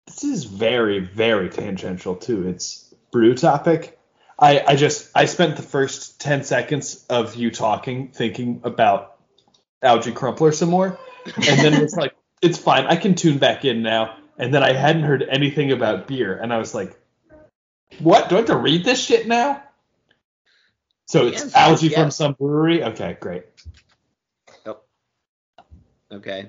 This is very, very tangential too. It's brew topic. I, I just I spent the first ten seconds of you talking thinking about Alge Crumpler some more, and then it's like <laughs> it's fine. I can tune back in now. And then I hadn't heard anything about beer, and I was like, "What? Do I have to read this shit now?" So it's Yes, algae from some brewery. Okay, great. Okay.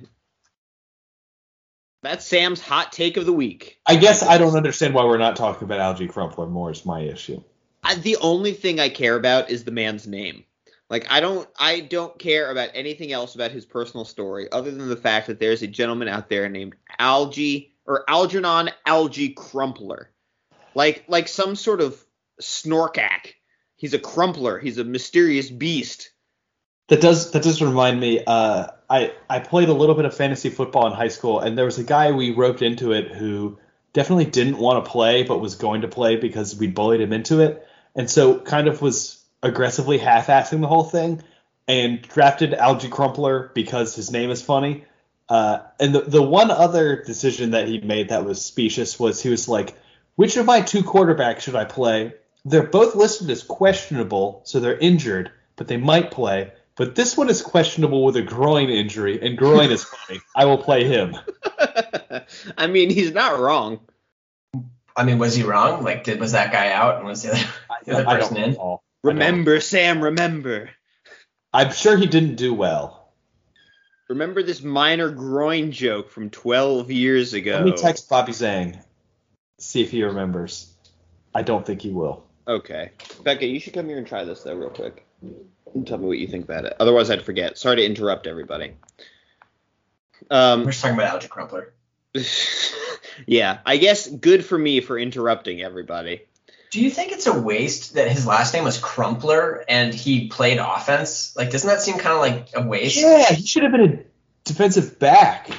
That's Sam's hot take of the week. I guess I don't understand why we're not talking about Alge crumpler more. Is my issue. I, the only thing I care about is the man's name. Like I don't I don't care about anything else about his personal story other than the fact that there's a gentleman out there named Alge or Algernon Alge Crumpler. Like like some sort of snorkack. He's a crumpler. He's a mysterious beast. That does that does remind me. Uh, I I played a little bit of fantasy football in high school, and there was a guy we roped into it who definitely didn't want to play, but was going to play because we bullied him into it, and so kind of was aggressively half-assing the whole thing, and drafted Alge Crumpler because his name is funny. Uh, and the the one other decision that he made that was specious was he was like, which of my two quarterbacks should I play? They're both listed as questionable, so they're injured, but they might play. But this one is questionable with a groin injury, and groin is funny. I will play him. <laughs> I mean, he's not wrong. I mean, was he wrong? Like, did was that guy out and was the other, the other I person don't in? recall. I don't- Remember, Sam, remember. I'm sure he didn't do well. Remember this minor groin joke from 12 years ago. Let me text Bobby Zhang, see if he remembers. I don't think he will. Okay. Becca, you should come here and try this, though, real quick. And tell me what you think about it. Otherwise, I'd forget. Sorry to interrupt everybody. Um, We're just talking about Alge Crumpler. <laughs> yeah, I guess good for me for interrupting everybody. Do you think it's a waste that his last name was Crumpler and he played offense? Like, doesn't that seem kind of like a waste? Yeah, he should have been a defensive back.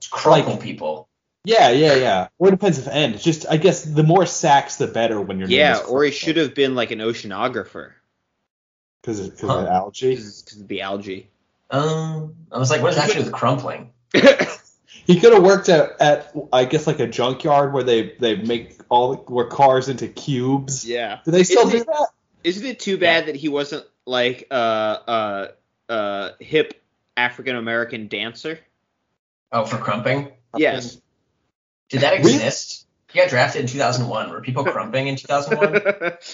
Just crumple Like- people. Yeah, yeah, yeah. Or defensive end. It's just, I guess, the more sacks, the better when you're. Yeah, or he should have been like an oceanographer. Because of, Huh. of algae. Because of the algae. Um, I was like, what is does that have to do with crumpling? <laughs> He could have worked at, at, I guess, like a junkyard where they they make all where cars into cubes. yeah. Do they still Isn't do it- that? Isn't it too bad that he wasn't like uh uh uh hip African American dancer? Oh, for crumping? Yes. Did that exist? He got drafted in 2001. Were people <laughs> crumping in 2001?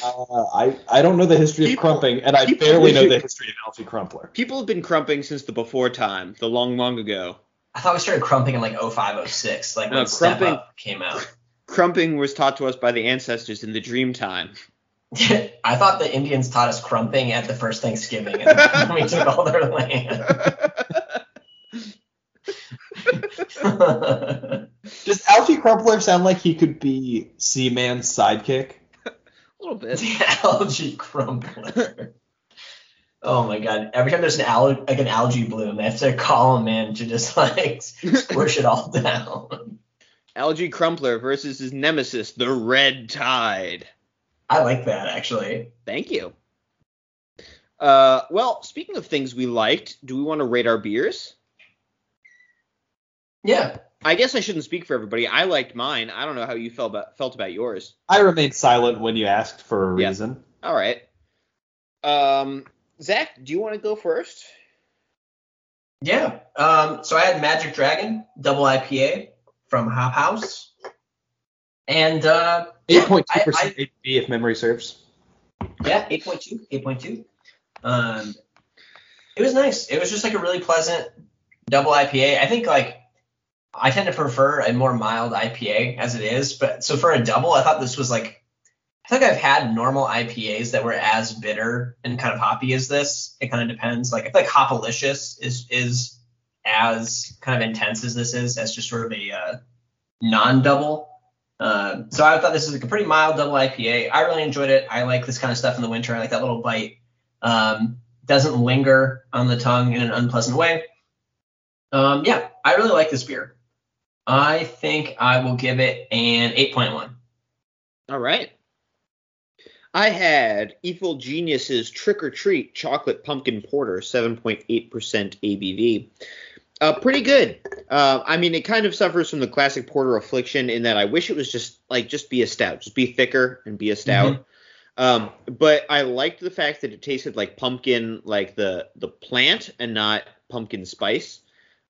Uh, I I don't know the history of crumping, and I barely know the history of Alge Crumpler. People have been crumping since the before time, the long, long ago. I thought we started crumping in like 05, 06, like No, when Step crumping- Up came out. Crumping was taught to us by the ancestors in the dream time. <laughs> I thought the Indians taught us crumping at the first Thanksgiving, and then <laughs> we took all their land. Does crumpler sound like he could be Seaman's sidekick? <laughs> A little bit. the <laughs> Alge Crumpler. Oh my god! Every time there's an al- like an algae bloom, they have to call him in to just like squish it all down. <laughs> Alge Crumpler versus his nemesis, the Red Tide. I like that actually. Thank you. Uh, well, speaking of things we liked, do we want to rate our beers? Yeah. I guess I shouldn't speak for everybody. I liked mine. I don't know how you felt about felt about yours. I remained silent when you asked for a Yeah. reason. All right. Um, Zach, do you want to go first? Yeah. Um, so I had Magic Dragon double IPA from Hop House, and uh, Eight point two percent ABV, if memory serves. Yeah, 8.2, 8.2. Um, it was nice. It was just like a really pleasant double IPA. I think like I tend to prefer a more mild IPA as it is, but so for a double, I thought this was like I think I've had normal IPAs that were as bitter and kind of hoppy as this. It kind of depends. Like I feel like Hopalicious is is as kind of intense as this is, as just sort of a uh, non-double. Uh, so I thought this is like a pretty mild double IPA. I really enjoyed it. I like this kind of stuff in the winter. I like that little bite. Um, doesn't linger on the tongue in an unpleasant way. Um, yeah, I really like this beer. I think I will give it an 8.1. All right. I had Evil Genius's Trick or Treat Chocolate Pumpkin Porter, 7.8% ABV. Uh, pretty good. Uh, I mean, it kind of suffers from the classic porter affliction in that I wish it was just like just be a stout, just be thicker and be a stout. Um, but I liked the fact that it tasted like pumpkin, like the the plant, and not pumpkin spice.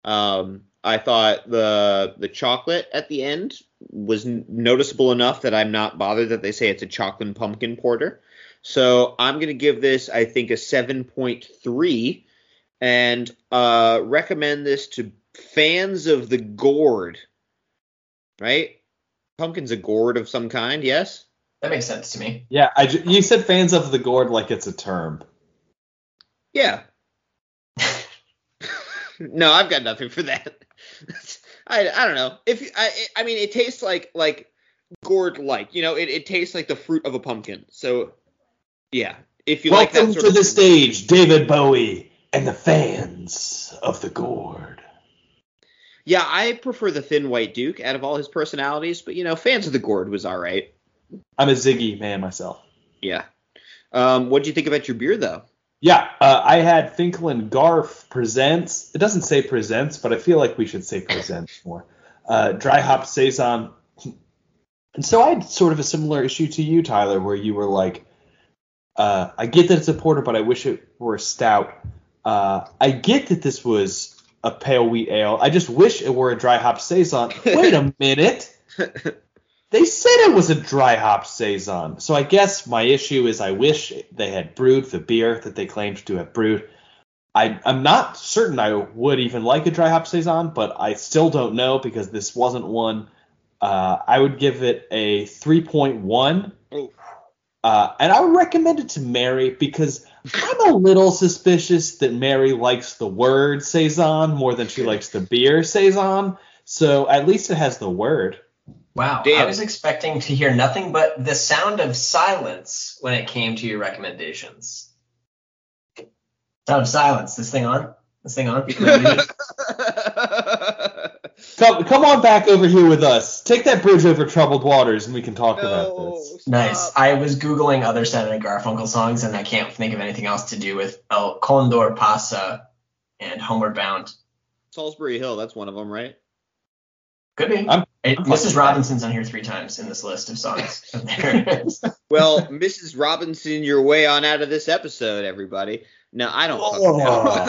Um, I thought the the chocolate at the end was n- noticeable enough that I'm not bothered that they say it's a chocolate pumpkin porter. So I'm gonna give this, I think, a 7.3, and uh, recommend this to fans of the gourd. Right? Pumpkin's a gourd of some kind, yes. That makes sense to me. Yeah, I ju- you said fans of the gourd like it's a term. Yeah. <laughs> no, I've got nothing for that. <laughs> I, I don't know. If you- I I mean it tastes like like gourd like, you know, it, it tastes like the fruit of a pumpkin. So yeah, if you like that Welcome to the stage, David Bowie and the fans of the gourd. Yeah, I prefer the thin white duke out of all his personalities, but you know, fans of the gourd was all right. I'm a Ziggy man myself. Yeah. Um, what do you think about your beer though? Yeah, uh, I had Finkel and Garf presents. It doesn't say presents, but I feel like we should say presents more. Uh, dry hop saison. And so I had sort of a similar issue to you, Tyler, where you were like, uh, I get that it's a porter, but I wish it were a stout. Uh, I get that this was a pale wheat ale. I just wish it were a dry hop saison. Wait a <laughs> minute. They said it was a dry hop saison. So I guess my issue is I wish they had brewed the beer that they claimed to have brewed. I, I'm not certain I would even like a dry hop saison, but I still don't know because this wasn't one. Uh, I would give it a 3.1. Uh, and I would recommend it to Mary because I'm a little suspicious that Mary likes the word saison more than she likes the beer saison. So at least it has the word. Wow. Damn. I was expecting to hear nothing but the sound of silence when it came to your recommendations. Sound of silence. This thing on? This thing on? <laughs> Come, come on back over here with us. Take that bridge over troubled waters, and we can talk about no, this. Nice. I was googling other Simon and Garfunkel songs, and I can't think of anything else to do with El Condor Pasa and Homeward Bound. Solsbury Hill, that's one of them, right? Could be. I'm- It- Mrs. Robinson's on here three times in this list of songs. There it is. Well, Mrs. Robinson, you're way on out of this episode, everybody. No, I don't fucking know.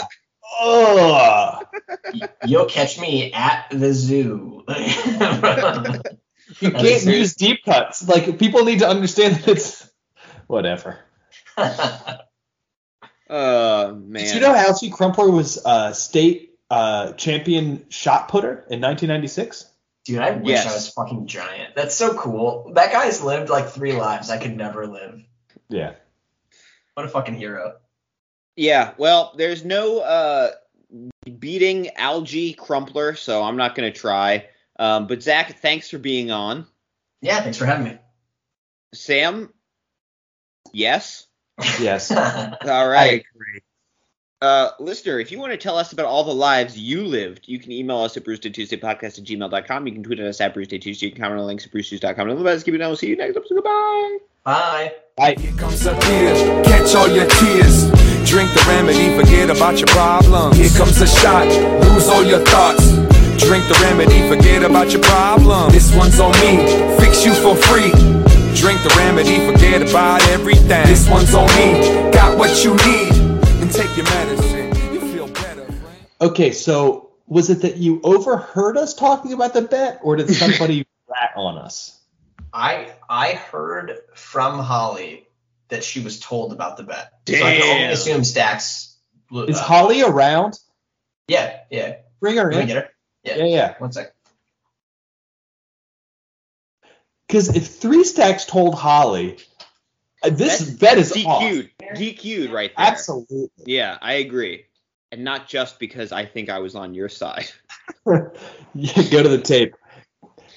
Oh, You'll catch me at the zoo. <laughs> You can't use deep cuts. Like people need to understand that it's whatever. <laughs> Oh man. Did you know Alge Crumpler was uh, state uh, champion shot putter in 1996? Dude, I wish Yes. I was fucking giant. That's so cool. That guy's lived like three lives I could never live. Yeah. What a fucking hero. Yeah, well, there's no uh, beating Alge Crumpler, so I'm not going to try. Um, but Zach, thanks for being on. Yeah, thanks for having me. Sam, yes. Yes. <laughs> All right. Uh, listener, if you want to tell us about all the lives you lived, you can email us at brucedaytuesdaypodcast at gmail.com. You can tweet at us at brucedaytuesday. You can comment on links at brucenews.com. And otherwise, keep it down. We'll see you next episode. Goodbye. Bye. Here comes a tear, catch all your tears. Drink the remedy, forget about your problems. Here comes a shot, lose all your thoughts. Drink the remedy, forget about your problem. This one's on me, fix you for free. Drink the remedy, forget about everything. This one's on me, got what you need. And take your medicine, you feel better. friend. Okay, so was it that you overheard us talking about the bet, or did somebody <laughs> rat on us? I I heard from Holly that she was told about the bet. So I can only assume Stacks. blew- Is uh, Holly around? Yeah, yeah. Bring her Can in. get her? Yeah. Yeah, yeah. One sec. Because if Three Stacks told Holly, Uh, this That's bet is off. DQ'd. DQ'd right there. Absolutely. Yeah, I agree. And not just because I think I was on your side. <laughs> <laughs> yeah, go to the tape.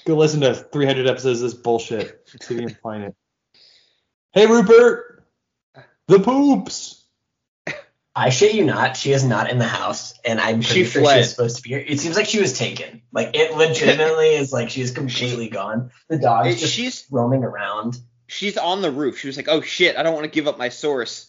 Go listen to 300 episodes of this bullshit. See if you can find it. Hey, Rupert. The poops. I shit you not, she is not in the house, and I'm pretty She sure fled. she is supposed to be here. It seems like she was taken. Like it legitimately is like she's completely gone. The dog's It- just she's roaming around. She's on the roof. She was like, "Oh shit, I don't want to give up my source."